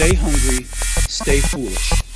Stay hungry, stay foolish.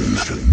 Demonstration.